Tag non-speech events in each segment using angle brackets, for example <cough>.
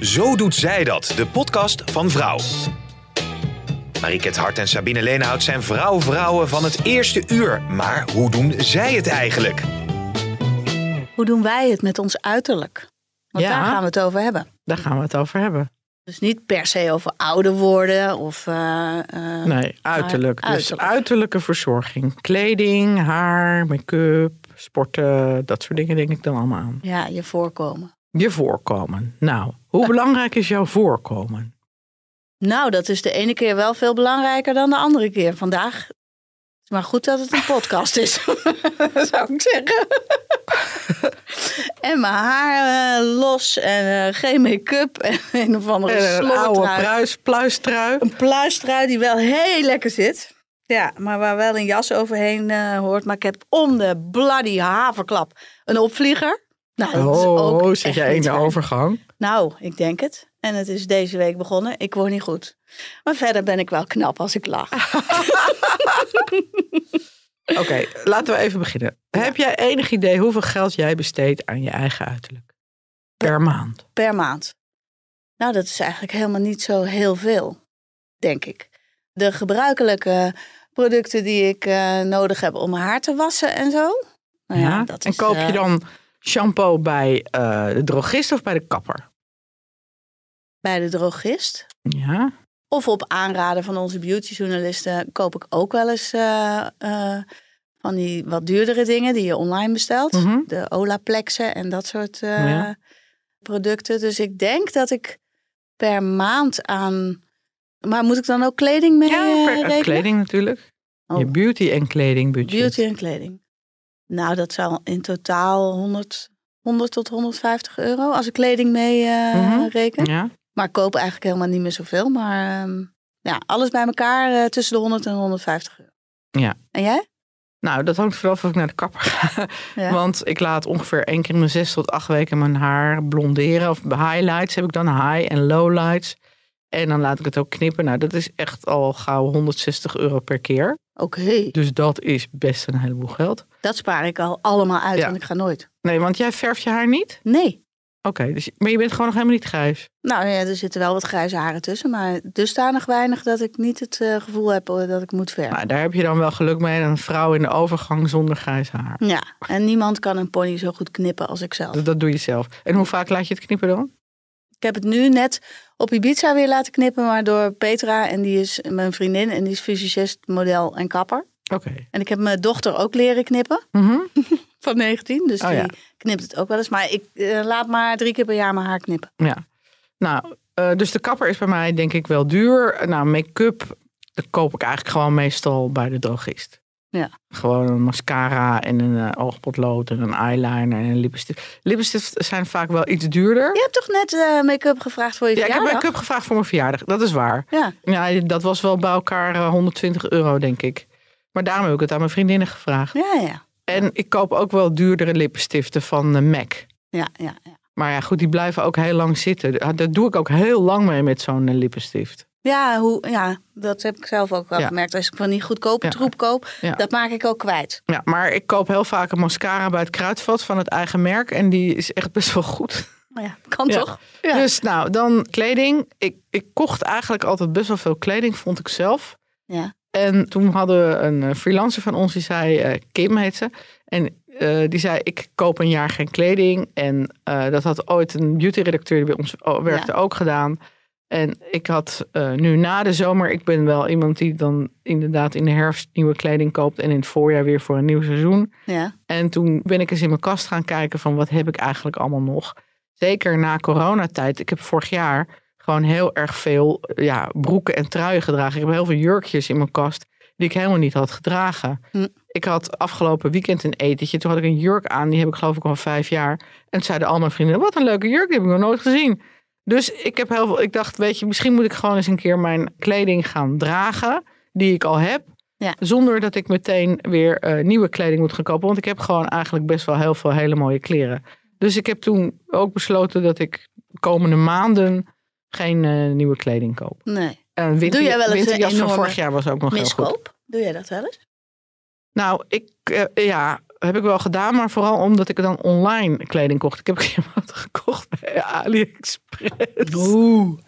Zo doet zij dat, de podcast van Vrouw. Mariket Hart en Sabine Leenhout zijn vrouw-vrouwen van het eerste uur. Maar hoe doen zij het eigenlijk? Hoe doen wij het met ons uiterlijk? Want Ja. daar gaan we het over hebben. Daar gaan we het over hebben. Dus niet per se over ouder worden of... eh, eh, Nee, uiterlijk. Dus uiterlijk. uiterlijke verzorging. Kleding, haar, make-up, sporten, dat soort dingen denk ik dan allemaal aan. Ja, je voorkomen. Je voorkomen. Nou, hoe belangrijk is jouw voorkomen? Nou, dat is de ene keer wel veel belangrijker dan de andere keer. Vandaag is maar goed dat het een <laughs> podcast is, <laughs> zou ik zeggen. en mijn haar eh, los en eh, geen make-up en <laughs> een of andere Eh, Een oude pruis, pluistrui. Een pluistrui die wel heel lekker zit. Ja, maar waar wel een jas overheen eh, hoort. Maar ik heb om de bloody haverklap een opvlieger. Nou, dat is ook Oh, zit jij in de overgang? Nou, ik denk het. En het is deze week begonnen. Ik word niet goed. Maar verder ben ik wel knap als ik lach. <laughs> Oké, laten we even beginnen. Heb jij enig idee hoeveel geld jij besteedt aan je eigen uiterlijk? Per maand. Per maand. Nou, dat is eigenlijk helemaal niet zo heel veel, denk ik. De gebruikelijke producten die ik eh, nodig heb om mijn haar te wassen en zo. Nou ja, dat en is, koop je eh, dan shampoo bij eh, de drogist of bij de kapper? bij de drogist. Ja. Of op aanraden van onze beautyjournalisten koop ik ook wel eens eh, eh, van die wat duurdere dingen die je online bestelt. Mhm. De Olaplexen en dat soort Ja. producten. Dus ik denk dat ik per maand aan... Maar moet ik dan ook kleding mee Ja, per, kleding natuurlijk. Oh. Je beauty en kleding budget. Beauty en kleding. Nou, dat zou in totaal 100, 100 tot 150 euro als ik kleding mee eh, Mhm. reken. Ja. Maar ik koop eigenlijk helemaal niet meer zoveel. Maar ehm, ja, alles bij elkaar eh, tussen de 100 en 150 euro. Ja. En jij? Nou, dat hangt vanaf of ik naar de kapper ga. Ja. <laughs> Want ik laat ongeveer één keer in mijn zes tot acht weken mijn haar blonderen. Of highlights heb ik dan high en lowlights. En dan laat ik het ook knippen. Nou, dat is echt al gauw 160 euro per keer. Oké, Dus dat is best een heleboel geld. dat spaar ik al allemaal uit, Ja. want ik ga nooit. Nee, want jij verft je haar niet? Nee. Oké, dus, maar je bent gewoon nog helemaal niet grijs. Nou ja, er zitten wel wat grijze haren tussen, maar dusdanig weinig dat ik niet het eh, gevoel heb eh, dat ik moet verven. Nou, daar heb je dan wel geluk mee. Een vrouw in de overgang zonder grijs haar. Ja, en niemand kan een pony zo goed knippen als ik zelf. Dat, dat doe je zelf. En hoe vaak laat je het knippen dan? Ik heb het nu net op Ibiza weer laten knippen, maar door Petra. En die is mijn vriendin en die is fysicist, model en kapper. Oké. En ik heb mijn dochter ook leren knippen, Mhm. <laughs> van 19. Dus Oh, die ja. knipt het ook wel eens. Maar ik eh, laat maar drie keer per jaar mijn haar knippen. Ja. Nou, eh, dus de kapper is bij mij denk ik wel duur. Nou, make-up dat koop ik eigenlijk gewoon meestal bij de drogist. Ja. Gewoon een mascara en een eh, oogpotlood en een eyeliner en een lippenstift. Lippenstift zijn vaak wel iets duurder. Je hebt toch net eh, make-up gevraagd voor je Ja, ik heb verjaardag? make-up gevraagd voor mijn verjaardag. Dat is waar. Ja, Ja, dat was wel bij elkaar eh, 120 euro, denk ik. Maar daarom heb ik het aan mijn vriendinnen gevraagd. ja, ja. En ik koop ook wel duurdere lippenstiften van MAC. Ja, ja, ja. Maar ja, goed, die blijven ook heel lang zitten. Daar doe ik ook heel lang mee met zo'n lippenstift. Ja, hoe, ja, dat heb ik zelf ook wel Ja. gemerkt. Als ik van die goedkope Ja. troep koop, Ja. dat maak ik ook kwijt. Ja, maar ik koop heel vaak een mascara bij het kruidvat van het eigen merk. En die is echt best wel goed. Ja, kan toch? Ja. Dus nou, dan kleding. Ik, ik kocht eigenlijk altijd best wel veel kleding, vond ik zelf. Ja. En toen hadden we een eh, freelancer van ons, die zei, eh, Kim heet ze. En eh, die zei, ik koop een jaar geen kleding. En dat had ooit een beauty-redacteur die bij ons o- werkte ook gedaan. En ik had eh, nu na de zomer, ik ben wel iemand die dan inderdaad in de herfst nieuwe kleding koopt. En in het voorjaar weer voor een nieuw seizoen. ja. En toen ben ik eens in mijn kast gaan kijken van wat heb ik eigenlijk allemaal nog. Zeker na coronatijd. Ik heb vorig jaar gewoon heel erg veel ja, broeken en truien gedragen. Ik heb heel veel jurkjes in mijn kast die ik helemaal niet had gedragen. Hm. Ik had afgelopen weekend een etentje. Toen had ik een jurk aan. Die heb ik geloof ik al vijf jaar. En toen zeiden al mijn vrienden, wat een leuke jurk. Die heb ik nog nooit gezien. Dus ik heb heel veel. Ik dacht, weet je, misschien moet ik gewoon eens een keer mijn kleding gaan dragen. Die ik al heb. Ja. Zonder dat ik meteen weer eh, nieuwe kleding moet gaan kopen. Want ik heb gewoon eigenlijk best wel heel veel hele mooie kleren. Dus ik heb toen ook besloten dat ik komende maanden geen eh, nieuwe kleding koop. Nee. En winter, Doe jij wel eens een winterjas van vorig jaar was ook nog heel goed. Miskoop? Doe jij dat wel eens? Nou, ik, eh, ja, heb ik wel gedaan, maar vooral omdat ik dan online kleding kocht. Ik heb een keer wat gekocht bij AliExpress. Oeh.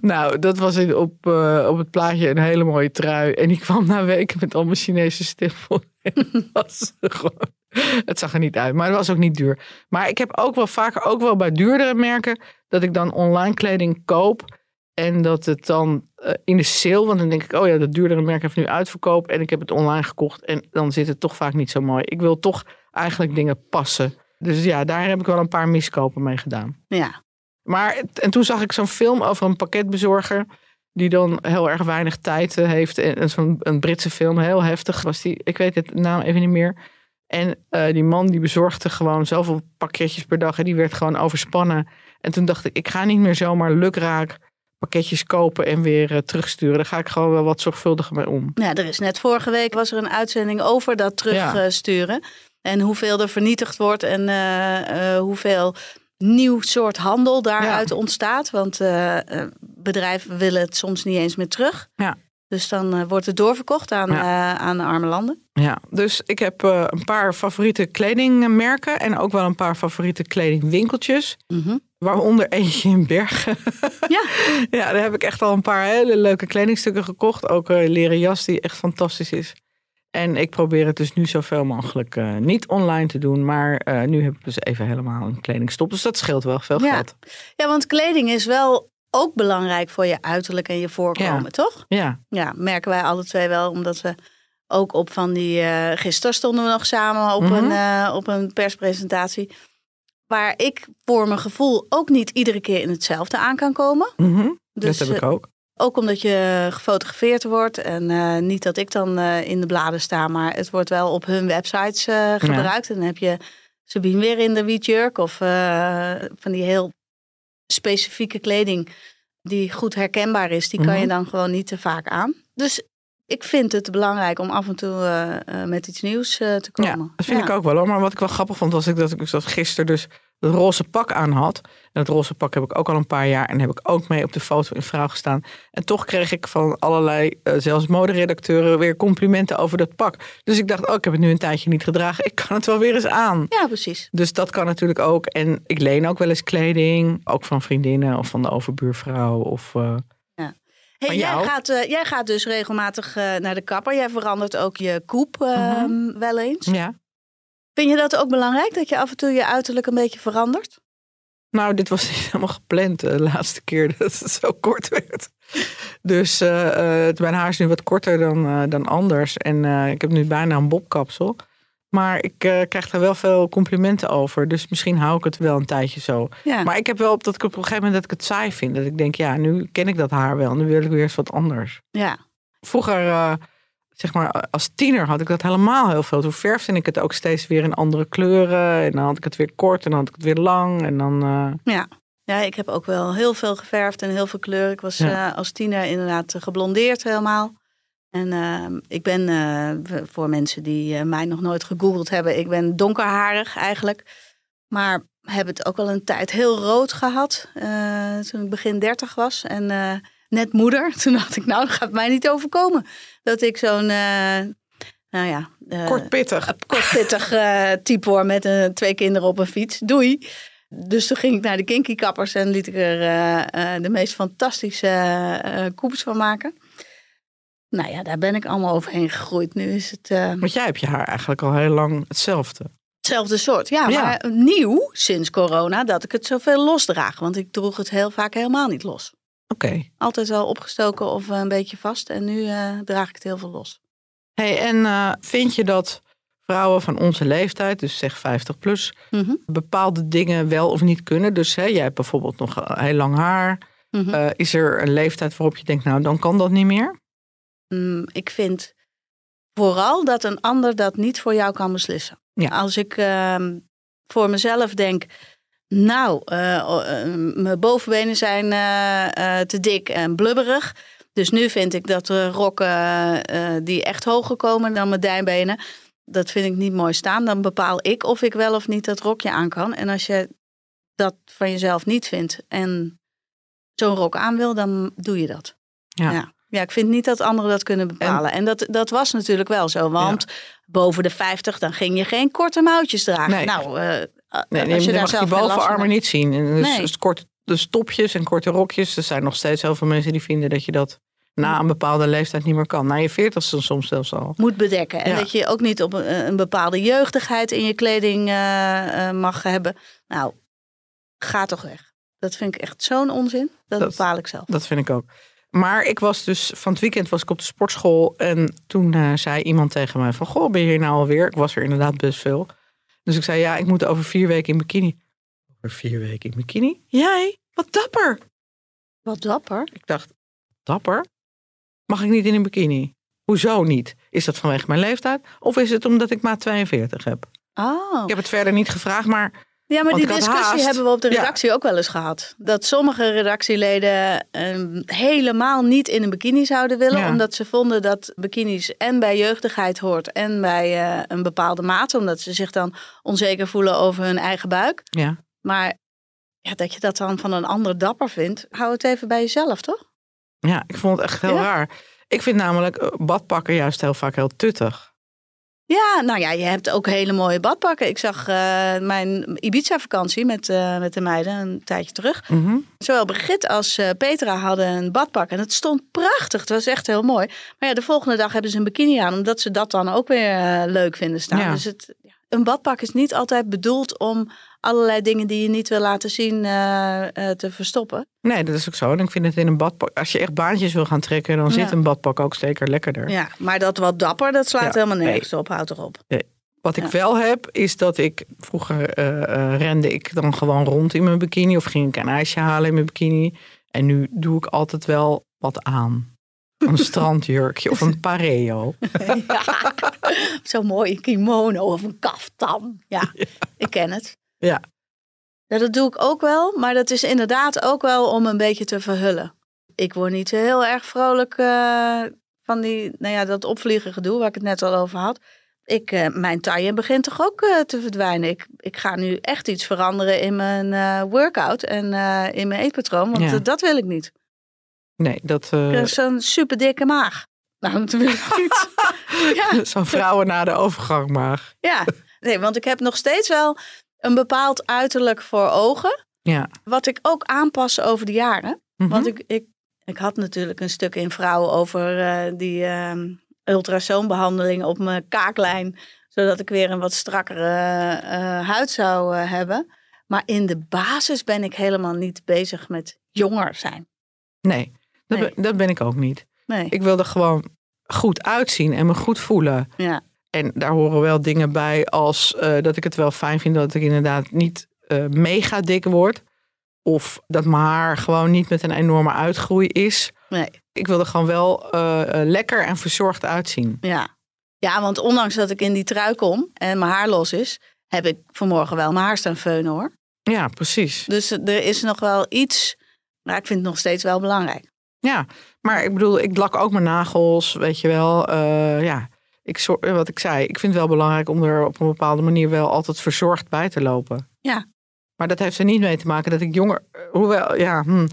Nou, dat was in, op, eh, op het plaatje een hele mooie trui. En die kwam na weken met allemaal Chinese het <laughs> was gewoon- het zag er niet uit, maar het was ook niet duur. Maar ik heb ook wel vaker, ook wel bij duurdere merken, dat ik dan online kleding koop. En dat het dan eh, in de sale, want dan denk ik, oh ja, dat duurdere merk heeft nu uitverkoop. En ik heb het online gekocht en dan zit het toch vaak niet zo mooi. Ik wil toch eigenlijk dingen passen. Dus ja, daar heb ik wel een paar miskopen mee gedaan. Ja. Maar en toen zag ik zo'n film over een pakketbezorger. Die dan heel erg weinig tijd eh, heeft. En en zo'n een Britse film, heel heftig was die. Ik weet het naam even niet meer. En eh, die man die bezorgde gewoon zoveel pakketjes per dag. En die werd gewoon overspannen. En toen dacht ik, ik ga niet meer zomaar lukraak pakketjes kopen en weer eh, terugsturen. Daar ga ik gewoon wel wat zorgvuldiger mee om. ja, er is net vorige week was er een uitzending over dat terugsturen. En hoeveel er vernietigd wordt en eh, eh, hoeveel nieuw soort handel daaruit ontstaat. Want bedrijven willen het soms niet eens meer terug. Ja. Dus dan wordt het doorverkocht aan, Ja. aan de arme landen. Ja, dus ik heb een paar favoriete kledingmerken. En ook wel een paar favoriete kledingwinkeltjes. Mhm. Waaronder eentje in Bergen. Ja. <laughs> ja, daar heb ik echt al een paar hele leuke kledingstukken gekocht. Ook een leren jas die echt fantastisch is. En ik probeer het dus nu zoveel mogelijk eh, niet online te doen. Maar eh, nu heb ik dus even helemaal een kledingstop. Dus dat scheelt wel veel Ja. geld. ja, want kleding is wel ook belangrijk voor je uiterlijk en je voorkomen, Ja. toch? Ja, Ja, merken wij alle twee wel, omdat we ook op van die. eh gisteren stonden we nog samen op, Mhm. een, eh, op een perspresentatie. Waar ik voor mijn gevoel ook niet iedere keer in hetzelfde aan kan komen. mhm. Dus dat heb ik eh, ook. ook omdat je gefotografeerd wordt. En eh, niet dat ik dan eh, in de bladen sta, maar het wordt wel op hun websites gebruikt. En dan heb je Sabine weer in de wietjurk of van die heel specifieke kleding die goed herkenbaar is. Die kan je Mhm. dan gewoon niet te vaak aan. Dus ik vind het belangrijk om af en toe eh, eh, met iets nieuws eh, te komen. Ja, dat vind ik ook wel hoor. Maar wat ik wel grappig vond was ik dat ik dat gisteren dus het roze pak aan had. En het roze pak heb ik ook al een paar jaar. En heb ik ook mee op de foto in vrouw gestaan. En toch kreeg ik van allerlei, zelfs moderedacteuren, weer complimenten over dat pak. Dus ik dacht, oh, ik heb het nu een tijdje niet gedragen. Ik kan het wel weer eens aan. Ja, precies. Dus dat kan natuurlijk ook. En ik leen ook wel eens kleding. Ook van vriendinnen of van de overbuurvrouw. Of, Hey, jij, gaat, eh, jij gaat dus regelmatig eh, naar de kapper. Jij verandert ook je koep eh, wel eens. ja. Vind je dat ook belangrijk, dat je af en toe je uiterlijk een beetje verandert? Nou, dit was <laughs> niet helemaal gepland eh, de laatste keer <laughs> dat het zo kort werd. Dus mijn haar is nu wat korter dan, dan anders. En ik heb nu bijna een bobkapsel. Maar ik eh, krijg daar wel veel complimenten over. Dus misschien hou ik het wel een tijdje zo. Ja. Maar ik heb wel op dat ik op een gegeven moment dat ik het saai vind. Dat ik denk, ja, nu ken ik dat haar wel. Nu wil ik weer eens wat anders. ja. Vroeger, eh, zeg maar, als tiener had ik dat helemaal heel veel. Toen verfde ik het ook steeds weer in andere kleuren. En dan had ik het weer kort en dan had ik het weer lang. En dan... eh, Ja. ja, ik heb ook wel heel veel geverfd en heel veel kleur. Ik was Ja. als tiener inderdaad geblondeerd helemaal. En eh, ik ben, eh, voor mensen die eh, mij nog nooit gegoogeld hebben, ik ben donkerharig eigenlijk. Maar heb het ook wel een tijd heel rood gehad eh, toen ik begin dertig was. En net moeder. <laughs> Toen dacht ik, nou, dat gaat mij niet overkomen. Dat ik zo'n, nou ja... Kort pittig. kortpittig type hoor met twee kinderen op een fiets. Doei. Dus toen ging ik naar de kinky kappers en liet ik er de meest fantastische koeps van maken. Nou ja, daar ben ik allemaal overheen gegroeid. Nu is het eh, Want jij hebt je haar eigenlijk al heel lang hetzelfde. hetzelfde soort. Ja, Ja. maar nieuw sinds corona dat ik het zoveel losdraag. Want ik droeg het heel vaak helemaal niet los. Oké. Altijd wel opgestoken of een beetje vast. En nu eh, draag ik het heel veel los. Hey, en eh, vind je dat vrouwen van onze leeftijd, dus zeg 50 plus, Mhm, bepaalde dingen wel of niet kunnen? Dus hè, jij hebt bijvoorbeeld nog eh, heel lang haar. mhm. Eh, is er een leeftijd waarop je denkt, nou dan kan dat niet meer? Mm, ik vind vooral dat een ander dat niet voor jou kan beslissen. Ja. Als ik ehm, voor mezelf denk, nou, eh, eh, mijn bovenbenen zijn eh, te dik en blubberig. Dus nu vind ik dat de rokken die echt hoger komen dan mijn dijbenen, dat vind ik niet mooi staan. Dan bepaal ik of ik wel of niet dat rokje aan kan. En als je dat van jezelf niet vindt en zo'n rok aan wil, dan doe je dat. Ja. ja. Ja, ik vind niet dat anderen dat kunnen bepalen. En, dat, dat was natuurlijk wel zo. Want boven de 50, dan ging je geen korte mouwtjes dragen. Nee. Nou, eh, Nee, als je, je je daar mag die zelf van bovenarmen niet zien. En dus, Nee. dus korte dus topjes en korte rokjes. Er zijn nog steeds heel veel mensen die vinden dat je dat na een bepaalde leeftijd niet meer kan. Na je veertigste soms zelfs al. moet bedekken. En Ja. dat je ook niet op een, bepaalde jeugdigheid in je kleding eh, eh, mag hebben. Nou, ga toch weg. Dat vind ik echt zo'n onzin. Dat, Dat- bepaal ik zelf. Dat vind ik ook. Maar ik was dus van het weekend was ik op de sportschool. En toen eh, zei iemand tegen mij van... Goh, ben je hier nou alweer? Ik was er inderdaad best veel. Dus ik zei, ja, ik moet over vier weken in bikini. Over vier weken in bikini? Jij? Wat dapper. Wat dapper. Ik dacht, dapper? Mag ik niet in een bikini? Hoezo niet? Is dat vanwege mijn leeftijd? Of is het omdat ik maat 42 heb? Oh. Ik heb het verder niet gevraagd, maar Ja, maar Want die discussie haast. hebben we op de Ja. redactie ook wel eens gehad. Dat sommige redactieleden ehm, helemaal niet in een bikini zouden willen. Ja. Omdat ze vonden dat bikinis en bij jeugdigheid hoort en bij eh, een bepaalde mate. Omdat ze zich dan onzeker voelen over hun eigen buik. ja. Maar ja, dat je dat dan van een ander dapper vindt, hou het even bij jezelf, toch? Ja, ik vond het echt heel Ja? raar. Ik vind namelijk eh, badpakken juist heel vaak heel tuttig. Ja, nou ja, je hebt ook hele mooie badpakken. Ik zag eh, mijn Ibiza-vakantie met, eh, met de meiden een tijdje terug. Mhm. Zowel Brigitte als eh, Petra hadden een badpak. En het stond prachtig. Het was echt heel mooi. Maar ja, de volgende dag hebben ze een bikini aan. Omdat ze dat dan ook weer leuk vinden staan. Ja. Dus het, een badpak is niet altijd bedoeld om allerlei dingen die je niet wil laten zien eh, eh, te verstoppen. Nee, dat is ook zo. En ik vind het in een badpak, als je echt baantjes wil gaan trekken, dan Ja. zit een badpak ook zeker lekkerder. Ja, maar dat wat dapper, dat slaat Ja, helemaal nee. nergens op. Houd erop. Wat ik Ja. wel heb, is dat ik vroeger eh, rende ik dan gewoon rond in mijn bikini of ging ik een ijsje halen in mijn bikini. En nu doe ik altijd wel wat aan. Een <laughs> strandjurkje of een pareo. ja. <laughs> Zo'n mooie kimono of een kaftan. Ja, ik ken het. Ja. Ja, dat doe ik ook wel, maar dat is inderdaad ook wel om een beetje te verhullen. Ik word niet heel erg vrolijk eh, van die, nou ja, dat opvliegen gedoe waar ik het net al over had. Ik, eh, mijn taille begint toch ook eh, te verdwijnen. Ik, ik ga nu echt iets veranderen in mijn workout en in mijn eetpatroon, want Ja. dat wil ik niet. Nee, dat Zo'n super dikke maag. Nou, ik niet. <laughs> ja. zo'n vrouwen na de overgang maag. Ja, nee, want ik heb nog steeds wel een bepaald uiterlijk voor ogen. Ja. Wat ik ook aanpas over de jaren. Mhm. Want ik, ik, ik had natuurlijk een stuk in vrouwen over eh, die ehm ultrasoonbehandeling op mijn kaaklijn. Zodat ik weer een wat strakkere eh, huid zou eh, hebben. Maar in de basis ben ik helemaal niet bezig met jonger zijn. Nee, dat, Nee. Ben, dat ben ik ook niet. Nee. Ik wil er gewoon goed uitzien en me goed voelen. ja. En daar horen wel dingen bij als eh, dat ik het wel fijn vind dat ik inderdaad niet eh, mega dik word. Of dat mijn haar gewoon niet met een enorme uitgroei is. Nee. Ik wil er gewoon wel eh, lekker en verzorgd uitzien. Ja. ja, want ondanks dat ik in die trui kom en mijn haar los is, heb ik vanmorgen wel mijn haar staan feunen hoor. Ja, precies. Dus er is nog wel iets, maar ik vind het nog steeds wel belangrijk. Ja, maar ik bedoel, ik lak ook mijn nagels, weet je wel. Ja, ik, eh, wat ik zei, ik vind het wel belangrijk om er op een bepaalde manier wel altijd verzorgd bij te lopen. Ja. Maar dat heeft er niet mee te maken dat ik jonger, eh, hoewel, ja, hm.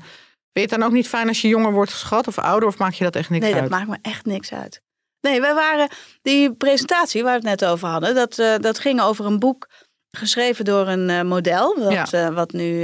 Vind je het dan ook niet fijn als je jonger wordt geschat of ouder, of maak je dat echt niks nee, uit? dat maakt me echt niks uit. Nee, wij waren, die presentatie waar we het net over hadden, dat, eh, dat ging over een boek geschreven door een model, wat, Ja. wat nu,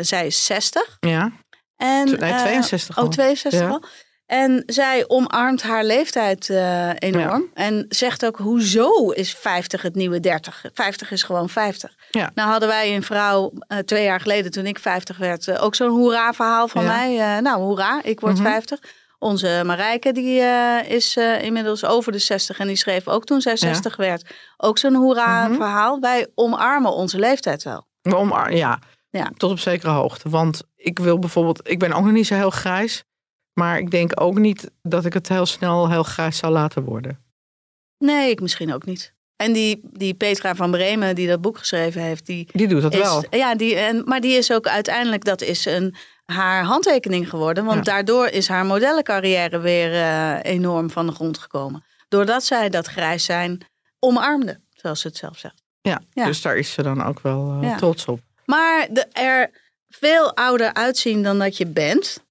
zij is 60. Ja, En, nee, eh, 62 Oh, al. 62 Ja. al. En zij omarmt haar leeftijd eh, enorm. En zegt ook, hoezo is 50 het nieuwe 30? 50 is gewoon 50. Ja. Nou hadden wij een vrouw eh, twee jaar geleden, toen ik 50 werd, eh, ook zo'n hoera verhaal van Ja. mij. Nou, hoera, ik word Mhm. 50. Onze Marijke, die is inmiddels over de 60 en die schreef ook toen zij 60 werd. Ook zo'n hoera Mhm. verhaal. Wij omarmen onze leeftijd wel. Ah, Ja, Ja. tot op zekere hoogte. Want ik wil bijvoorbeeld, ik ben ook nog niet zo heel grijs. Maar ik denk ook niet dat ik het heel snel heel grijs zou laten worden. Nee, ik misschien ook niet. En die, die Petra van Bremen, die dat boek geschreven heeft, die, Die doet dat is, wel. Ja, die, en, maar die is ook uiteindelijk, dat is een, haar handtekening geworden. Want Ja. daardoor is haar modellencarrière weer eh, enorm van de grond gekomen. Doordat zij dat grijs zijn omarmde, zoals ze het zelf zegt. Ja, Ja. dus daar is ze dan ook wel eh, Ja. trots op. Maar de, er veel ouder uitzien dan dat je bent.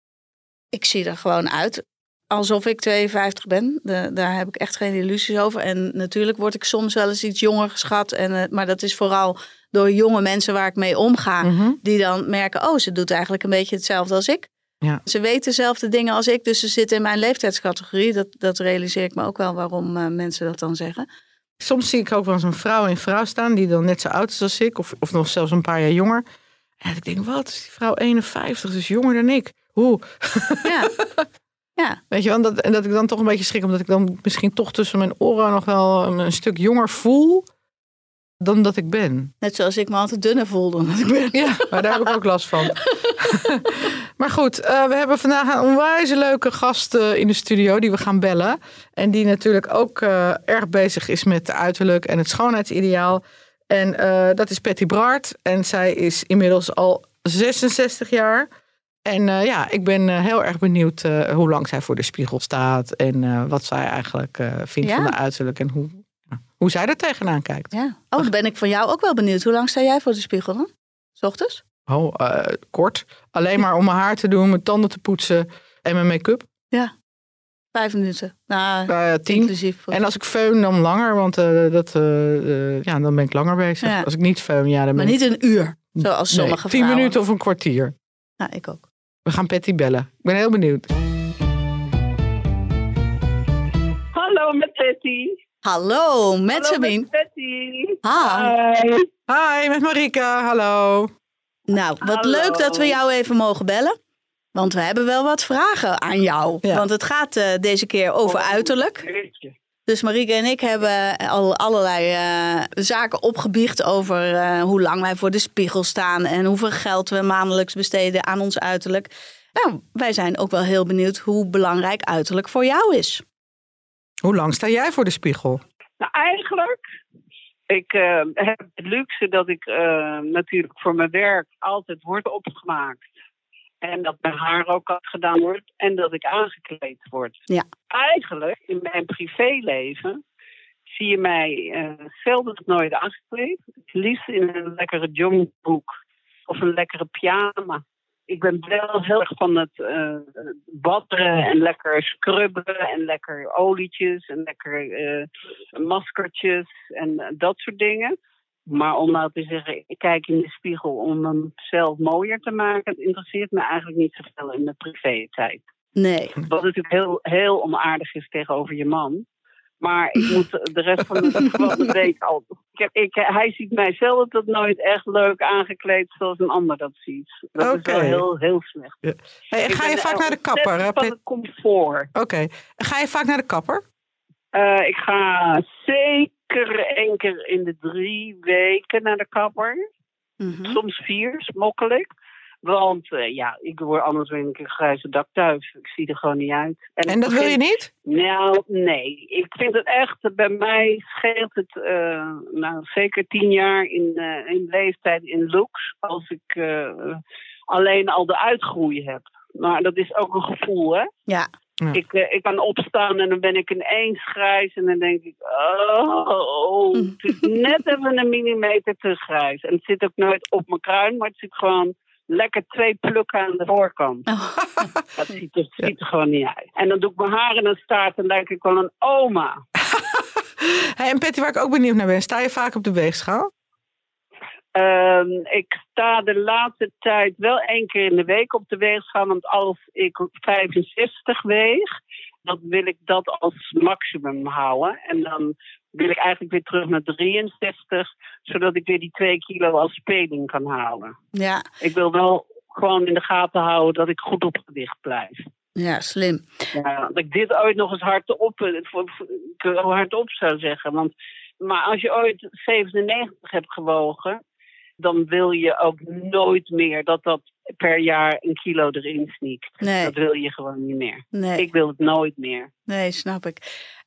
Ik zie er gewoon uit alsof ik 52 ben. De, daar heb ik echt geen illusies over. En natuurlijk word ik soms wel eens iets jonger geschat. En, eh, maar dat is vooral door jonge mensen waar ik mee omga. Mhm. Die dan merken, oh, ze doet eigenlijk een beetje hetzelfde als ik. Ja. Ze weet dezelfde dingen als ik, dus ze zit in mijn leeftijdscategorie. Dat, dat realiseer ik me ook wel waarom eh, mensen dat dan zeggen. Soms zie ik ook wel eens een vrouw in vrouw staan die dan net zo oud is als ik, of, of nog zelfs een paar jaar jonger. En ik denk, wat is die vrouw 51, dus jonger dan ik? Ja, <laughs> ja. Weet je wel, en dat, en dat ik dan toch een beetje schrik, omdat ik dan misschien toch tussen mijn oren nog wel een, een stuk jonger voel dan dat ik ben. net zoals ik me altijd dunner voelde dan dat ik ben. Ja, maar daar heb ik ook last van. <laughs> maar goed, eh, we hebben vandaag een onwijs leuke gast eh, in de studio die we gaan bellen. En die natuurlijk ook eh, erg bezig is met de uiterlijk en het schoonheidsideaal. En dat is Patty Bart. En zij is inmiddels al 66 jaar. En eh, ja, ik ben eh, heel erg benieuwd eh, hoe lang zij voor de spiegel staat. En wat zij eigenlijk vindt Ja. van de uiterlijk. En hoe, ja, hoe zij er tegenaan kijkt. Ja. Oh, dan ben ik van jou ook wel benieuwd. Hoe lang sta jij voor de spiegel dan? 's ochtends? Oh, kort. Alleen maar om mijn haar te doen, mijn tanden te poetsen en mijn make-up. Vijf minuten. Nou, ja, tien. inclusief. En als ik feun, dan langer, want dat, ja, dan ben ik langer bezig. Ja. Als ik niet feun, ja, dan maar ben niet een uur, zoals ik... Nee, sommige tien vrouwen. minuten of een kwartier. Nou, ik ook. We gaan Patty bellen. Ik ben heel benieuwd. Hallo met Betty. Hallo, met Hallo Sabine. met Betty. Hi. Hi. Hi, met Marika. Hallo. Nou, wat Hallo. leuk dat we jou even mogen bellen. Want we hebben wel wat vragen aan jou. Ja. Want het gaat eh, deze keer over Oh. uiterlijk. Jeetje. Dus Marieke en ik hebben al allerlei eh, zaken opgebiecht over eh, hoe lang wij voor de spiegel staan en hoeveel geld we maandelijks besteden aan ons uiterlijk. Nou, wij zijn ook wel heel benieuwd hoe belangrijk uiterlijk voor jou is. Hoe lang sta jij voor de spiegel? Nou, eigenlijk, ik eh, heb het luxe dat ik eh, natuurlijk voor mijn werk altijd word opgemaakt. En dat mijn haar ook altijd gedaan wordt en dat ik aangekleed word. Ja. Eigenlijk, in mijn privéleven, zie je mij eh zelden nooit aangekleed. Het liefst in een lekkere joggingbroek of een lekkere pyjama. Ik ben wel heel erg van het eh badderen en lekker scrubben en lekker olietjes en lekker eh, maskertjes en dat soort dingen. Maar om nou te zeggen, ik kijk in de spiegel om mezelf mooier te maken, het interesseert me eigenlijk niet zoveel in de privé-tijd. Nee. Wat natuurlijk heel, heel onaardig is tegenover je man. Maar ik <laughs> moet de rest van de, van de week al. Ik heb, ik, hij ziet mij zelf dat nooit echt leuk aangekleed zoals een ander dat ziet. Dat is wel heel, heel slecht. Hey, en Ik ga je vaak naar de kapper? hè, Van het comfort. Oké. Ga je vaak naar de kapper? Eh, ik ga zeker één keer in de drie weken naar de kapper. Mhm. Soms vier, smokkelijk. Want eh, ja, ik word anders ik een grijze daktuif. Ik zie er gewoon niet uit. En dat wil je niet? Nou, nee. Ik vind het echt, bij mij scheelt het eh, nou, zeker tien jaar in, eh, in leeftijd in looks. Als ik alleen al de uitgroei heb. Maar dat is ook een gevoel, hè? Ja. Ja. Ik, eh, ik kan opstaan en dan ben ik ineens grijs. En dan denk ik, oh, <laughs> het is net even een millimeter te grijs. En het zit ook nooit op mijn kruin, maar het zit gewoon lekker twee plukken aan de voorkant. Oh. <laughs> Dat ziet er, ziet er gewoon niet uit. En dan doe ik mijn haar in een staart en lijk ik wel een oma. <laughs> Hey, en Patty, waar ik ook benieuwd naar ben, sta je vaak op de weegschaal? Ehm, ik sta de laatste tijd wel één keer in de week op de weegschaal. Want als ik 65 weeg, dan wil ik dat als maximum houden. En dan wil ik eigenlijk weer terug naar 63, zodat ik weer die 2 kilo als speling kan halen. Ja. Ik wil wel gewoon in de gaten houden dat ik goed op gewicht blijf. ja, slim. Ja, dat ik dit ooit nog eens hardop, hardop zou zeggen. Want, maar als je ooit 97 hebt gewogen dan wil je ook nooit meer dat dat per jaar een kilo erin sneakt. Nee. Dat wil je gewoon niet meer. Nee. Ik wil het nooit meer. Nee, snap ik.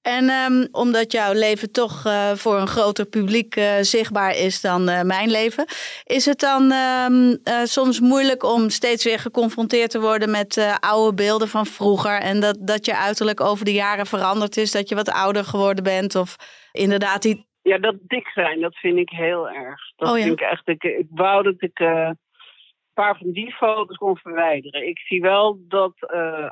En ehm, omdat jouw leven toch uh, voor een groter publiek uh, zichtbaar is dan uh, mijn leven, is het dan um, soms moeilijk om steeds weer geconfronteerd te worden met oude beelden van vroeger en dat, dat je uiterlijk over de jaren veranderd is, dat je wat ouder geworden bent of inderdaad die. Ja, dat dik zijn, dat vind ik heel erg. Dat oh, ja. vind ik echt. Ik, ik wou dat ik een paar van die foto's kon verwijderen. Ik zie wel dat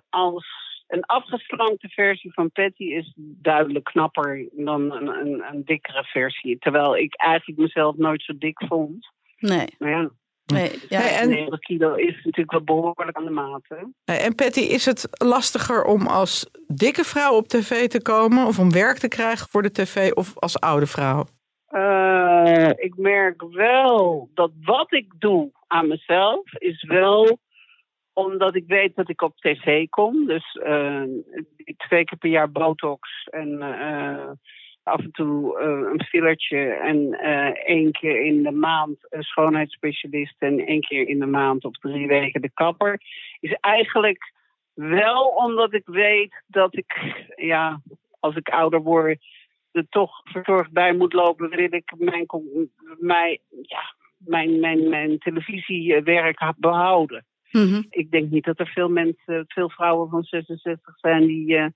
als een afgeslankte versie van Patty is duidelijk knapper dan een, een, een, dikkere versie. Terwijl ik eigenlijk mezelf nooit zo dik vond. Nee. Maar ja. Nee, ja, hey, en 90 kilo is natuurlijk wel behoorlijk aan de maat. Hè? En Patty, is het lastiger om als dikke vrouw op tv te komen of om werk te krijgen voor de tv of als oude vrouw? Uh, ik merk wel dat wat ik doe aan mezelf is wel omdat ik weet dat ik op tv kom. Dus uh, twee keer per jaar botox en uh, af en toe uh, een fillertje. En één keer in de maand een schoonheidsspecialist. En één keer in de maand of drie weken de kapper. Is eigenlijk wel omdat ik weet dat ik, ja, als ik ouder word, er toch verzorgd bij moet lopen. Wil ik mijn, mijn, ja, mijn, mijn, mijn televisiewerk behouden. Mm -hmm. Ik denk niet dat er veel mensen, veel vrouwen van 66 zijn die, uh,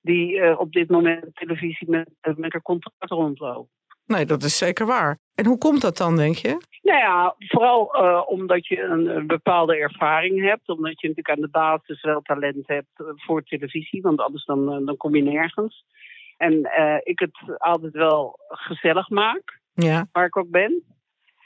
die uh, op dit moment televisie met, uh, met een contract rondlopen. Nee, dat is zeker waar. En hoe komt dat dan, denk je? Nou ja, vooral omdat je een, een, bepaalde ervaring hebt. Omdat je natuurlijk aan de basis wel talent hebt voor televisie. Want anders dan, dan kom je nergens. En ik het altijd wel gezellig maak. Ja. Waar ik ook ben.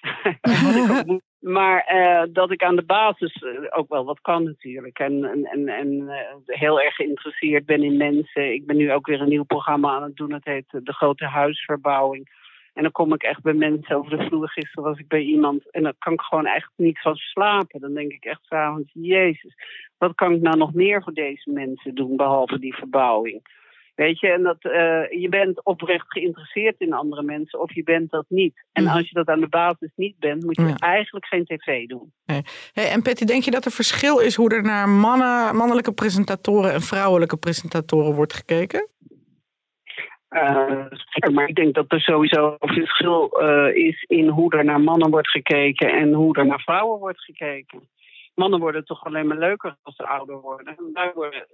<laughs> wat ik ook <laughs> moet maar uh, dat ik aan de basis uh, ook wel wat kan natuurlijk. En, en, en, uh, heel erg geïnteresseerd ben in mensen. Ik ben nu ook weer een nieuw programma aan het doen. Het heet De Grote Huisverbouwing. En dan kom ik echt bij mensen over de vloer. Gisteren was ik bij iemand en dan kan ik gewoon echt niet van slapen. Dan denk ik echt s'avonds, jezus, wat kan ik nou nog meer voor deze mensen doen, behalve die verbouwing? Weet je, en dat uh, je bent oprecht geïnteresseerd in andere mensen of je bent dat niet. En als je dat aan de basis niet bent, moet je Ja. eigenlijk geen tv doen. Hey, en Patty, denk je dat er verschil is hoe er naar mannen, mannelijke presentatoren en vrouwelijke presentatoren wordt gekeken? Uh, maar ik denk dat er sowieso een verschil uh, is in hoe er naar mannen wordt gekeken en hoe er naar vrouwen wordt gekeken. Mannen worden toch alleen maar leuker als ze ouder worden. Wij worden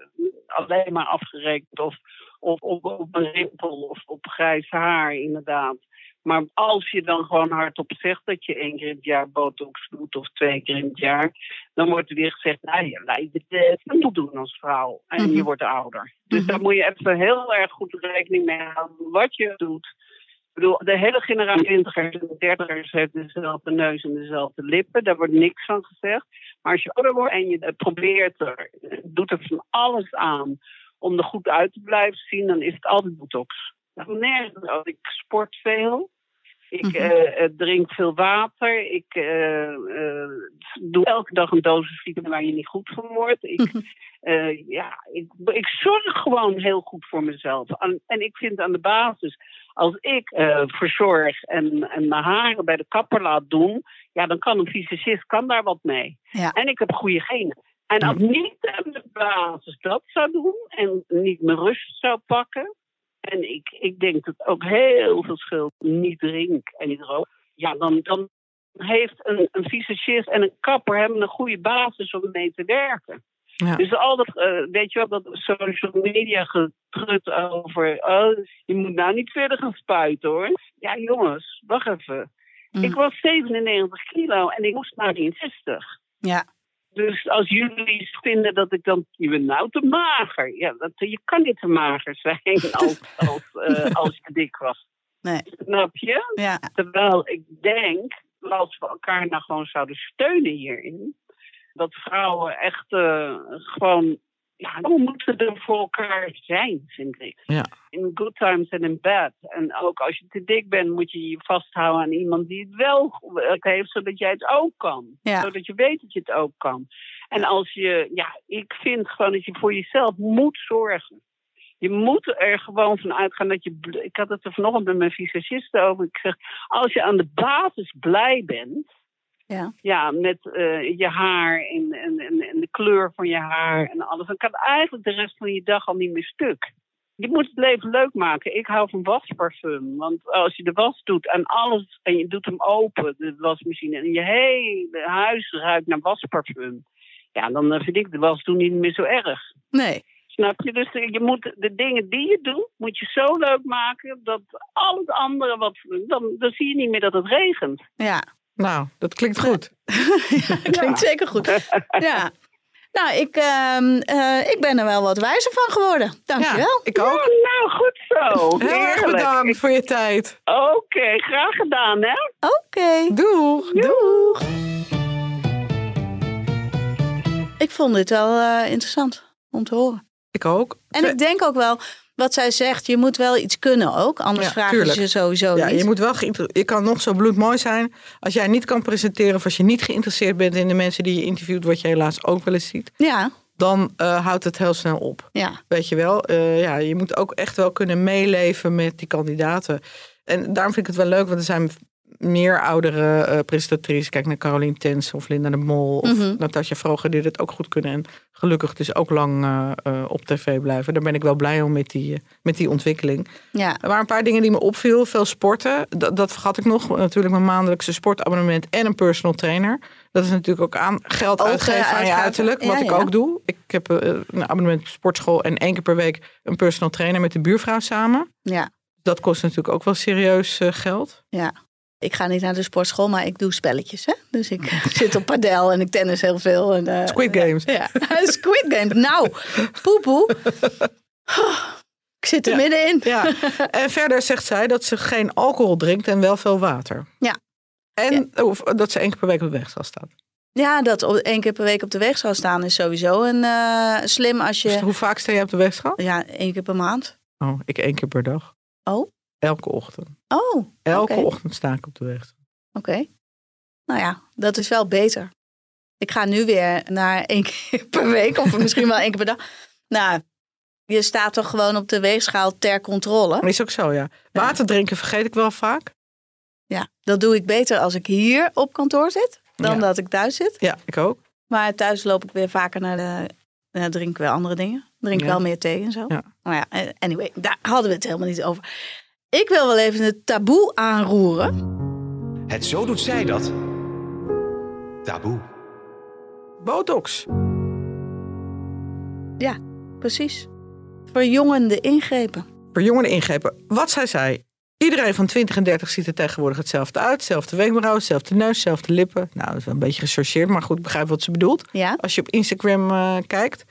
alleen maar afgerekend of op, op, op een rimpel of op grijs haar, inderdaad. Maar als je dan gewoon hardop zegt dat je één keer in het jaar botox doet of twee keer in het jaar, dan wordt er weer gezegd, nou je lijkt het uh, moet doen als vrouw en Mhm. je wordt ouder. Dus Mhm. daar moet je even heel erg goed rekening mee houden wat je doet. Ik bedoel, de hele generatie twintigers en dertigers heeft dezelfde neus en dezelfde lippen. Daar wordt niks van gezegd. Maar als je ouder wordt en je probeert er, doet er van alles aan om er goed uit te blijven zien, dan is het altijd botox. Nergens. als Ik sport veel. Ik Mhm. eh, eh, drink veel water. Ik eh, doe elke dag een dosis vitamine waar je niet goed van wordt. Ik, eh, ja, ik, ik zorg gewoon heel goed voor mezelf. En, en ik vind aan de basis, als ik verzorg en, en mijn haren bij de kapper laat doen, ja, dan kan een fysicist kan daar wat mee. Ja. En ik heb goede genen. En als niet aan de basis dat zou doen en niet mijn rust zou pakken, en ik, ik denk dat ook heel veel scheelt niet drink en niet rook, ja, dan, dan heeft een, een fysicist en een kapper hebben een goede basis om mee te werken. Ja. Dus al dat, eh, weet je wel, dat social media getrut over, oh, je moet nou niet verder gaan spuiten hoor. Ja jongens, wacht even. Mm. Ik was 97 kilo en ik moest naar 63. Ja. Dus als jullie vinden dat ik dan, je bent nou te mager. Ja, dat, je kan niet te mager zijn <laughs> als, als, eh, als je dik was. Nee. Snap je? Ja. Terwijl ik denk, als we elkaar nou gewoon zouden steunen hierin, dat vrouwen echt eh, gewoon, ja, we moeten er voor elkaar zijn, vind ik. Ja. In good times en in bad. En ook als je te dik bent, moet je je vasthouden aan iemand die het wel heeft, zodat jij het ook kan. Ja. Zodat je weet dat je het ook kan. En als je, ja, ik vind gewoon dat je voor jezelf moet zorgen. Je moet er gewoon van uitgaan dat je. Ik had het er vanochtend met mijn visagiste over. Ik zeg: als je aan de basis blij bent. Ja. Ja, met eh, je haar en, en, en, de kleur van je haar en alles. Dan kan eigenlijk de rest van je dag al niet meer stuk. Je moet het leven leuk maken. Ik hou van wasparfum. Want als je de was doet en alles en je doet hem open, de wasmachine, en je hele huis ruikt naar wasparfum. Ja, dan eh, vind ik de was doen niet meer zo erg. Nee. Snap je? Dus je moet de dingen die je doet, moet je zo leuk maken dat al het andere wat. Dan, dan zie je niet meer dat het regent. Ja. Nou, dat klinkt goed. <laughs> ja klinkt zeker goed. Ja. Nou, ik, ehm, eh, ik ben er wel wat wijzer van geworden. Dankjewel. Ja, ik ook. nou, goed zo. Heel erg Heerlijk. bedankt voor je tijd. Oké, graag gedaan, hè? Oké. Doeg. Doeg. Ik vond dit wel eh, interessant om te horen. Ik ook. En ik denk ook wel, wat zij zegt, je moet wel iets kunnen ook. Anders Ja, vragen tuurlijk. ze sowieso Ja, niet. je moet wel je kan nog zo bloedmooi zijn. Als jij niet kan presenteren of als je niet geïnteresseerd bent in de mensen die je interviewt, wat je helaas ook wel eens ziet, Ja, dan eh, houdt het heel snel op. ja, Weet je wel, Eh, ja, je moet ook echt wel kunnen meeleven met die kandidaten. En daarom vind ik het wel leuk, want er zijn meer oudere eh, presentatrices. Kijk naar Caroline Tens of Linda de Mol of Mhm. Natasja Vroger, die dit ook goed kunnen. En gelukkig dus ook lang eh, eh, op tv blijven. Daar ben ik wel blij om met die, met die ontwikkeling. ja. Er waren een paar dingen die me opviel. Veel sporten. Dat, dat vergat ik nog. Natuurlijk mijn maandelijkse sportabonnement en een personal trainer. Dat is natuurlijk ook aan geld uitgeven aan je uiterlijk. Wat Ja, ik ja. ook doe. Ik heb een abonnement op sportschool en één keer per week een personal trainer met de buurvrouw samen. ja. Dat kost natuurlijk ook wel serieus geld. Ik ga niet naar de sportschool, maar ik doe spelletjes. Hè? Dus ik <laughs> zit op padel en ik tennis heel veel. En, eh, Squid Games. Ja, <laughs> Squid Game. Nou, poepoe. Ik zit er Ja. middenin. Ja. en verder zegt zij dat ze geen alcohol drinkt en wel veel water. Ja. En of, dat ze één keer per week op de weg zal staan. Ja, dat op- één keer per week op de weg zou staan is sowieso een, eh, slim als Dus je... hoe vaak sta je op de weg? Ja, één keer per maand. Oh, ik één keer per dag. Oh, Elke ochtend. oh, Elke ochtend sta ik op de weg. oké. Nou ja, dat is wel beter. Ik ga nu weer naar één keer per week of <laughs> misschien wel één keer per dag. Nou, je staat toch gewoon op de weegschaal ter controle. Is ook zo, ja. Water drinken vergeet ik wel vaak. Ja, dat doe ik beter als ik hier op kantoor zit dan Ja. dat ik thuis zit. Ja, ik ook. Maar thuis loop ik weer vaker naar de. Ja, drink ik weer andere dingen. Drink Ja. wel meer thee en zo. Ja. Maar ja, eh, anyway, daar hadden we het helemaal niet over. Ik wil wel even het taboe aanroeren. Het zo doet zij dat. Taboe. Botox. Precies. Verjongende ingrepen. Verjongende ingrepen. Wat zij zei. Iedereen van 20 en 30 ziet er tegenwoordig hetzelfde uit. Hetzelfde wenkbrauw, hetzelfde neus, hetzelfde lippen. Nou, dat is wel een beetje gechargeerd, maar goed, begrijp wat ze bedoelt. Ja, Als je op Instagram eh, kijkt.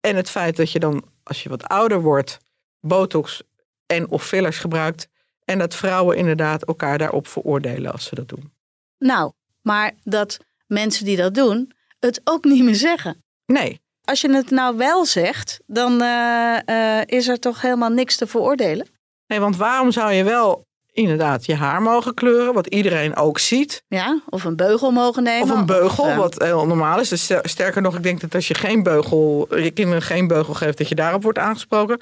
En het feit dat je dan, als je wat ouder wordt, botox en of fillers gebruikt. En dat vrouwen inderdaad elkaar daarop veroordelen als ze dat doen. nou, maar dat mensen die dat doen, het ook niet meer zeggen. Nee, Als je het nou wel zegt, dan eh, eh, is er toch helemaal niks te veroordelen. nee, want waarom zou je wel inderdaad je haar mogen kleuren, wat iedereen ook ziet. Ja, of een beugel mogen nemen. Of een beugel, eh, wat heel normaal is. Dus ster- sterker nog, ik denk dat als je geen beugel, je kinderen geen beugel geeft, dat je daarop wordt aangesproken.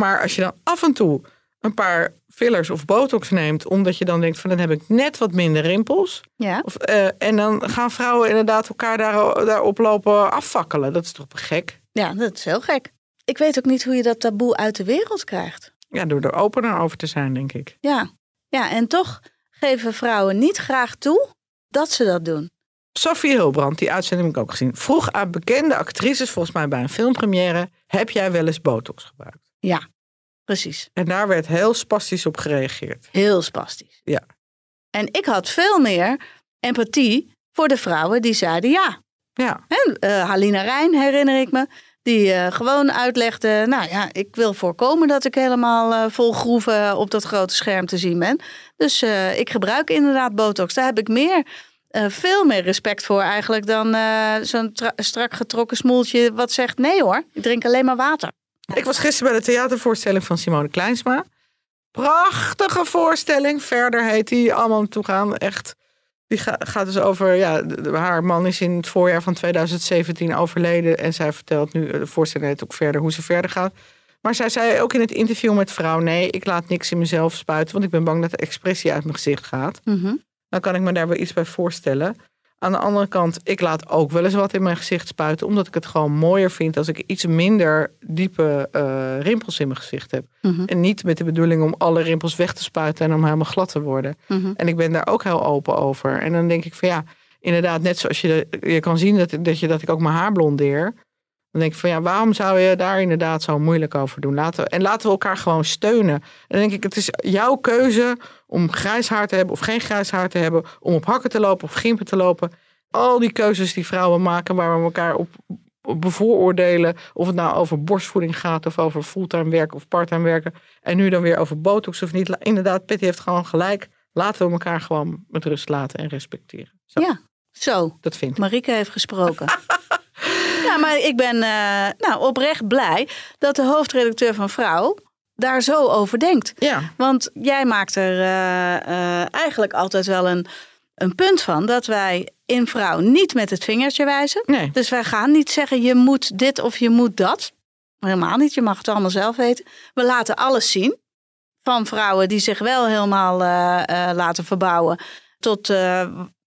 Maar als je dan af en toe een paar fillers of botox neemt, omdat je dan denkt van dan heb ik net wat minder rimpels. Ja, Of, eh, en dan gaan vrouwen inderdaad elkaar daar, daarop lopen afvakkelen. Dat is toch gek? ja, dat is heel gek. Ik weet ook niet hoe je dat taboe uit de wereld krijgt. Ja, door er opener over te zijn, denk ik. Ja. ja, en toch geven vrouwen niet graag toe dat ze dat doen. Sophie Hilbrand, die uitzending heb ik ook gezien, vroeg aan bekende actrices, volgens mij bij een filmpremière, heb jij wel eens botox gebruikt? Ja, precies. En daar werd heel spastisch op gereageerd. Heel spastisch. Ja. En ik had veel meer empathie voor de vrouwen die zeiden ja. Ja, En, eh, Halina Rijn herinner ik me. Die eh, gewoon uitlegde, nou ja, ik wil voorkomen dat ik helemaal eh, vol groeven op dat grote scherm te zien ben. Dus ik gebruik inderdaad botox. Daar heb ik meer, veel meer respect voor eigenlijk dan zo'n tra- strak getrokken smoeltje wat zegt nee hoor, ik drink alleen maar water. Ik was gisteren bij de theatervoorstelling van Simone Kleinsma. Prachtige voorstelling. Verder heet die allemaal naartoe gaan. Echt. Die ga- gaat dus over, ja, haar man is in het voorjaar van 2017 overleden. En zij vertelt nu, de voorstelling heet ook verder, hoe ze verder gaat. Maar zij zei ook in het interview met vrouw, nee, ik laat niks in mezelf spuiten. Want ik ben bang dat de expressie uit mijn gezicht gaat. Mhm. Dan kan ik me daar wel iets bij voorstellen. Aan de andere kant, ik laat ook wel eens wat in mijn gezicht spuiten. Omdat ik het gewoon mooier vind als ik iets minder diepe uh, rimpels in mijn gezicht heb. Mhm. En niet met de bedoeling om alle rimpels weg te spuiten en om helemaal glad te worden. Mhm. En ik ben daar ook heel open over. En dan denk ik van ja, inderdaad, net zoals je, je kan zien dat, dat, je, dat ik ook mijn haar blondeer. Dan denk ik van ja, waarom zou je daar inderdaad zo moeilijk over doen? Laten, en laten we elkaar gewoon steunen. En dan denk ik, het is jouw keuze om grijs haar te hebben of geen grijs haar te hebben. Om op hakken te lopen of gimpen te lopen. Al die keuzes die vrouwen maken waar we elkaar op, bevooroordelen. Of het nou over borstvoeding gaat of over fulltime werken of parttime werken. En nu dan weer over botox of niet. Inderdaad, Petty heeft gewoon gelijk. Laten we elkaar gewoon met rust laten en respecteren. Zo, Ja, zo. Dat vind ik. Marieke heeft gesproken. <laughs> ja, maar ik ben eh, nou, oprecht blij dat de hoofdredacteur van Vrouw daar zo over denkt. Ja, Want jij maakt er eh, eh, eigenlijk altijd wel een, een punt van dat wij in Vrouw niet met het vingertje wijzen. nee. Dus wij gaan niet zeggen je moet dit of je moet dat. Helemaal niet, je mag het allemaal zelf weten. We laten alles zien. Van vrouwen die zich wel helemaal eh, laten verbouwen. Tot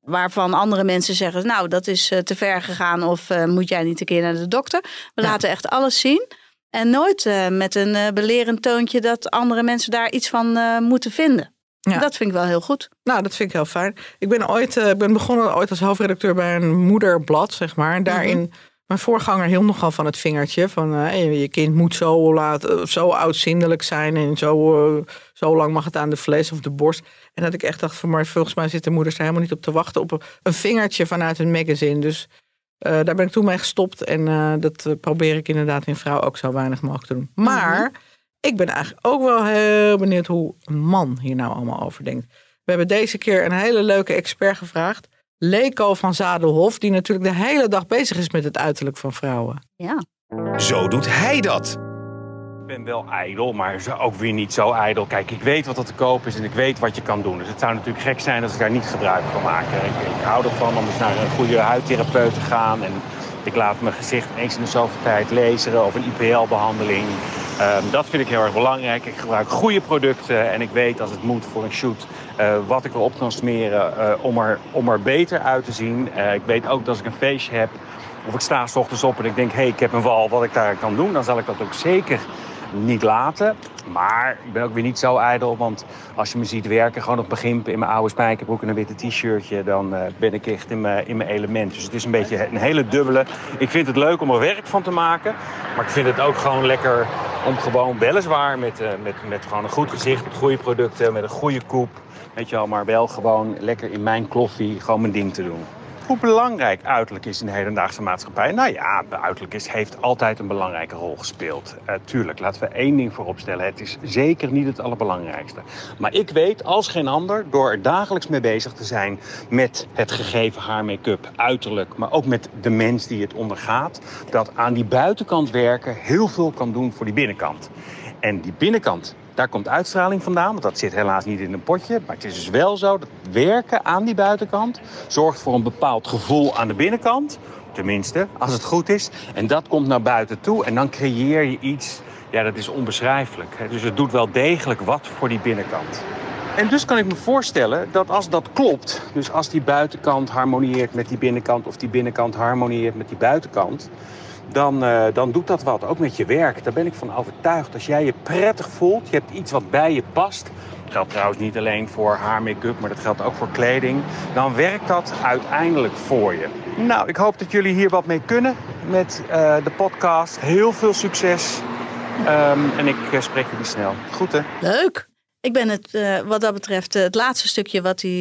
waarvan andere mensen zeggen, nou dat is te ver gegaan. Of moet jij niet een keer naar de dokter. We Ja. laten echt alles zien. En nooit eh, met een eh, belerend toontje dat andere mensen daar iets van eh, moeten vinden. Ja. Dat vind ik wel heel goed. Nou, dat vind ik heel fijn. Ik ben ooit ik ben begonnen ooit als hoofdredacteur bij een moederblad, zeg maar. En daarin, mijn voorganger hield nogal van het vingertje. Van je kind moet zo, laat, zo oudzindelijk zijn en zo, zo lang mag het aan de vlees of de borst. En dat ik echt dacht van, maar volgens mij zitten moeders daar helemaal niet op te wachten op een, vingertje vanuit een magazine. Dus daar ben ik toen mee gestopt. En eh, dat eh, probeer ik inderdaad in vrouw ook zo weinig mogelijk te doen. Maar ik ben eigenlijk ook wel heel benieuwd hoe een man hier nou allemaal over denkt. We hebben deze keer een hele leuke expert gevraagd. Leko van Zadelhof, die natuurlijk de hele dag bezig is met het uiterlijk van vrouwen. Ja. Zo doet hij dat. Ben wel ijdel, maar ook weer niet zo ijdel. Kijk, ik weet wat er te koop is en ik weet wat je kan doen. Dus het zou natuurlijk gek zijn als ik daar niet gebruik van maak. Ik, ik hou ervan om eens naar een goede huidtherapeut te gaan. En ik laat mijn gezicht eens in de zoveel tijd laseren of een IPL-behandeling. Ehm, dat vind ik heel erg belangrijk. Ik gebruik goede producten en ik weet als het moet voor een shoot eh, wat ik erop kan smeren eh, om, er, om er beter uit te zien. Eh, ik weet ook dat als ik een feestje heb of ik sta s ochtends op en ik denk, hé, hey, ik heb een wal wat ik daar kan doen, dan zal ik dat ook zeker niet laten. Maar ik ben ook weer niet zo ijdel, want als je me ziet werken, gewoon op begin in mijn oude spijkerbroek en een witte t-shirtje, dan eh, ben ik echt in mijn, in mijn element. Dus het is een beetje een hele dubbele. Ik vind het leuk om er werk van te maken, maar ik vind het ook gewoon lekker om gewoon weliswaar met, eh, met, met gewoon een goed gezicht, met goede producten, met een goede koep, weet je maar wel gewoon lekker in mijn kloffie gewoon mijn ding te doen. Hoe belangrijk uiterlijk is in de hedendaagse maatschappij? Nou ja, uiterlijk is, heeft altijd een belangrijke rol gespeeld. Eh, tuurlijk, laten we één ding voorop stellen. Het is zeker niet het allerbelangrijkste. Maar ik weet als geen ander, door er dagelijks mee bezig te zijn met het gegeven haarmake-up, uiterlijk, maar ook met de mens die het ondergaat, dat aan die buitenkant werken heel veel kan doen voor die binnenkant. En die binnenkant, daar komt uitstraling vandaan. Want dat zit helaas niet in een potje. Maar het is dus wel zo dat werken aan die buitenkant zorgt voor een bepaald gevoel aan de binnenkant. Tenminste, als het goed is. En dat komt naar buiten toe. En dan creëer je iets, ja, dat is onbeschrijfelijk. Dus het doet wel degelijk wat voor die binnenkant. En dus kan ik me voorstellen dat als dat klopt, dus als die buitenkant harmonieert met die binnenkant of die binnenkant harmonieert met die buitenkant, dan, eh, dan doet dat wat. Ook met je werk. Daar ben ik van overtuigd. Als jij je prettig voelt, je hebt iets wat bij je past. Dat geldt trouwens niet alleen voor haar make-up, maar dat geldt ook voor kleding. Dan werkt dat uiteindelijk voor je. Nou, ik hoop dat jullie hier wat mee kunnen met eh, de podcast. Heel veel succes. Ehm, en ik eh, spreek jullie snel. Goed hè? Leuk. Ik ben het, eh, wat dat betreft, het laatste stukje wat hij,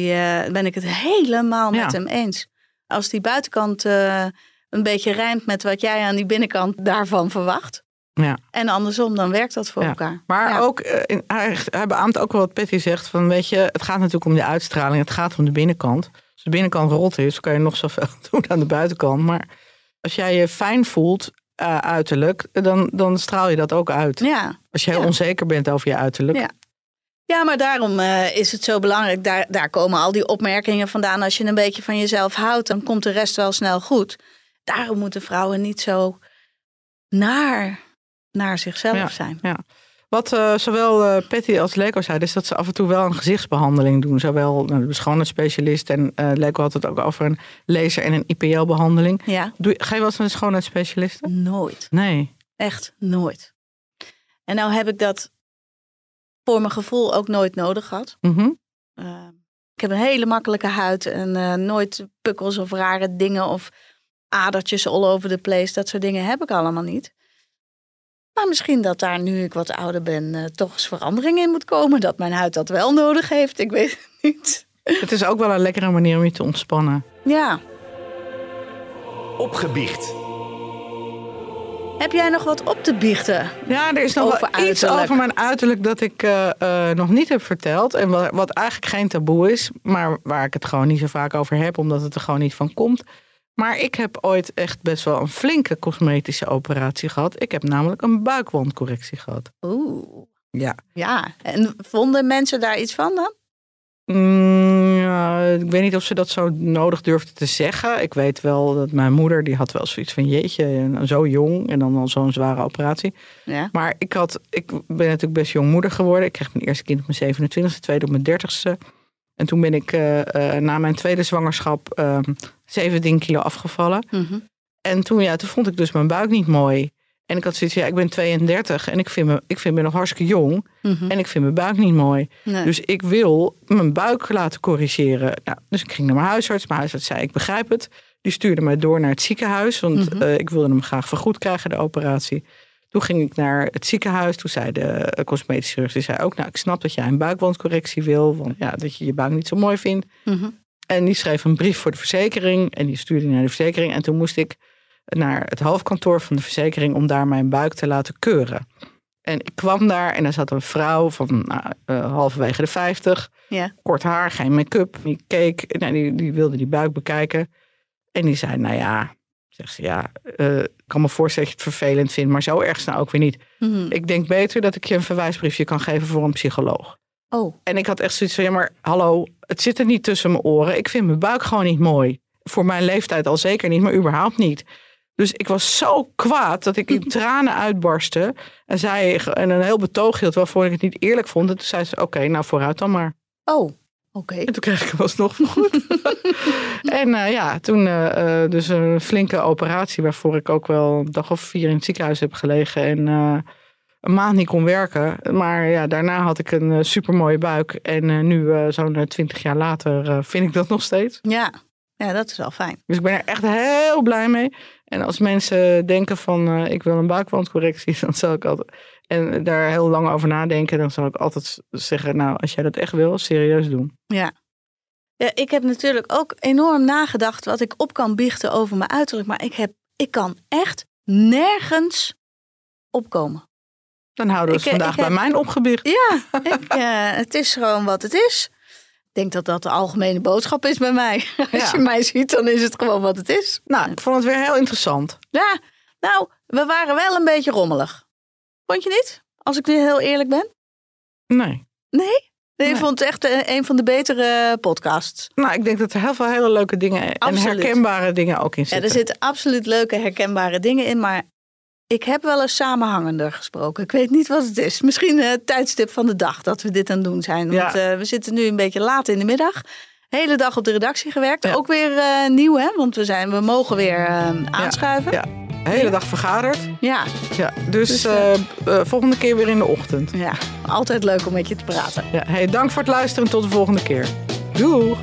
eh, ben ik het helemaal met Ja. hem eens. Als die buitenkant eh, een beetje rijmt met wat jij aan die binnenkant daarvan verwacht. Ja. En andersom, dan werkt dat voor Ja. elkaar. Maar Ja. ook, eh, in- hij, beaamt ook wel wat Patty zegt. Van, weet je, het gaat natuurlijk om de uitstraling. Het gaat om de binnenkant. Als de binnenkant rot is, kan je nog zoveel <laughs> doen aan de buitenkant. Maar als jij je fijn voelt, eh, uiterlijk, dan, dan straal je dat ook uit. Ja. Als je heel Ja. onzeker bent over je uiterlijk. Ja. Ja, maar daarom eh, is het zo belangrijk. Daar, daar komen al die opmerkingen vandaan. Als je een beetje van jezelf houdt, dan komt de rest wel snel goed. Daarom moeten vrouwen niet zo naar, naar zichzelf Ja. zijn. Ja. Wat uh, zowel uh, Patty als Leco zeiden, is dat ze af en toe wel een gezichtsbehandeling doen. Zowel nou, de schoonheidsspecialist en uh, Leco had het ook over een laser en een IPL-behandeling. Ja. Doe, ga je wel eens naar de schoonheidsspecialist? Nooit. Nee. Echt nooit. En nou heb ik dat voor mijn gevoel ook nooit nodig gehad. Mm -hmm. ik heb een hele makkelijke huid en nooit pukkels of rare dingen of adertjes all over the place. Dat soort dingen heb ik allemaal niet. Maar misschien dat daar, nu ik wat ouder ben, uh, toch eens verandering in moet komen. Dat mijn huid dat wel nodig heeft. Ik weet het niet. Het is ook wel een lekkere manier om je te ontspannen. Ja. Opgebiecht. Heb jij nog wat op te biechten? Ja, er is nog over wel iets uiterlijk. over mijn uiterlijk dat ik uh, uh, nog niet heb verteld. En wat, wat eigenlijk geen taboe is, maar waar ik het gewoon niet zo vaak over heb, omdat het er gewoon niet van komt. Maar ik heb ooit echt best wel een flinke cosmetische operatie gehad. Ik heb namelijk een buikwandcorrectie gehad. Oeh. Ja. Ja, en vonden mensen daar iets van dan? Mm, ja, ik weet niet of ze dat zo nodig durfden te zeggen. Ik weet wel dat mijn moeder, die had wel zoiets van jeetje, zo jong en dan al zo'n zware operatie. Ja. Maar ik, had, ik ben natuurlijk best jong moeder geworden. Ik kreeg mijn eerste kind op mijn 27e, tweede op mijn 30ste. En toen ben ik uh, uh, na mijn tweede zwangerschap uh, 17 kilo afgevallen. Mm -hmm. En toen, ja, toen vond ik dus mijn buik niet mooi. En ik had zoiets, ja, ik ben 32 en ik vind me, ik vind me nog hartstikke jong. Mm -hmm. En ik vind mijn buik niet mooi. Nee. Dus ik wil mijn buik laten corrigeren. Nou, dus ik ging naar mijn huisarts. Mijn huisarts zei, ik begrijp het. Die stuurde mij door naar het ziekenhuis. Want Mhm. uh, ik wilde hem graag vergoed krijgen, de operatie. Toen ging ik naar het ziekenhuis. Toen zei de cosmetische chirurg, die zei ook... nou, ik snap dat jij een buikwandcorrectie wil. Want ja, dat je je buik niet zo mooi vindt. Mm -hmm. En die schreef een brief voor de verzekering. En die stuurde naar de verzekering. En toen moest ik naar het hoofdkantoor van de verzekering... om daar mijn buik te laten keuren. En ik kwam daar en er zat een vrouw van nou, uh, halverwege de 50. Ja. Kort haar, geen make-up. Die keek, nou, die, die wilde die buik bekijken. En die zei, nou ja... Zegt ze, ja, uh, ik kan me voorstellen dat je het vervelend vindt, maar zo erg nou ook weer niet. Mm -hmm. Ik denk beter dat ik je een verwijsbriefje kan geven voor een psycholoog. Oh. En ik had echt zoiets van, ja maar hallo, het zit er niet tussen mijn oren. Ik vind mijn buik gewoon niet mooi. Voor mijn leeftijd al zeker niet, maar überhaupt niet. Dus ik was zo kwaad dat ik in <laughs> tranen uitbarstte. En, zei, en een heel betoog hield waarvoor ik het niet eerlijk vond. En toen zei ze, oké, okay, nou vooruit dan maar. Oh, oké. Okay. En toen kreeg ik hem alsnog goed. <laughs> en uh, ja, toen uh, dus een flinke operatie waarvoor ik ook wel een dag of vier in het ziekenhuis heb gelegen. En uh, een maand niet kon werken. Maar ja, daarna had ik een supermooie buik. En nu, zo'n twintig jaar later, vind ik dat nog steeds. Ja. ja, dat is wel fijn. Dus ik ben er echt heel blij mee. En als mensen denken van, uh, ik wil een buikwandcorrectie, <laughs> dan zal ik altijd... En daar heel lang over nadenken, dan zal ik altijd zeggen, nou, als jij dat echt wil, serieus doen. Ja. Ja, ik heb natuurlijk ook enorm nagedacht wat ik op kan biechten over mijn uiterlijk. Maar ik, heb, ik kan echt nergens opkomen. Dan houden we het Ik, eh, vandaag ik heb- bij mijn opgebicht. Ja, <laughs> ik, eh, het is gewoon wat het is. Ik denk dat dat de algemene boodschap is bij mij. <laughs> Als Ja. je mij ziet, dan is het gewoon wat het is. Nou, ik vond het weer heel interessant. Ja, nou, we waren wel een beetje rommelig. Vond je niet? Als ik nu heel eerlijk ben. Nee. Nee? Nee, ik Nee. vond het echt eh, een van de betere podcasts. Nou, ik denk dat er heel veel hele leuke dingen Absoluut. en herkenbare dingen ook in Ja, zitten. er zitten absoluut leuke, herkenbare dingen in. Maar ik heb wel eens samenhangender gesproken. Ik weet niet wat het is. Misschien eh, het tijdstip van de dag dat we dit aan het doen zijn. Ja. Want eh, we zitten nu een beetje laat in de middag. Hele dag op de redactie gewerkt. Ja. Ook weer eh, nieuw, hè? Want we, zijn, we mogen weer eh, aanschuiven. Ja. Hele dag vergaderd. Ja, Ja, dus Dus, eh, eh, volgende keer weer in de ochtend. ja, altijd leuk om met je te praten. Ja, hey, dank voor het luisteren. Tot de volgende keer. Doeg!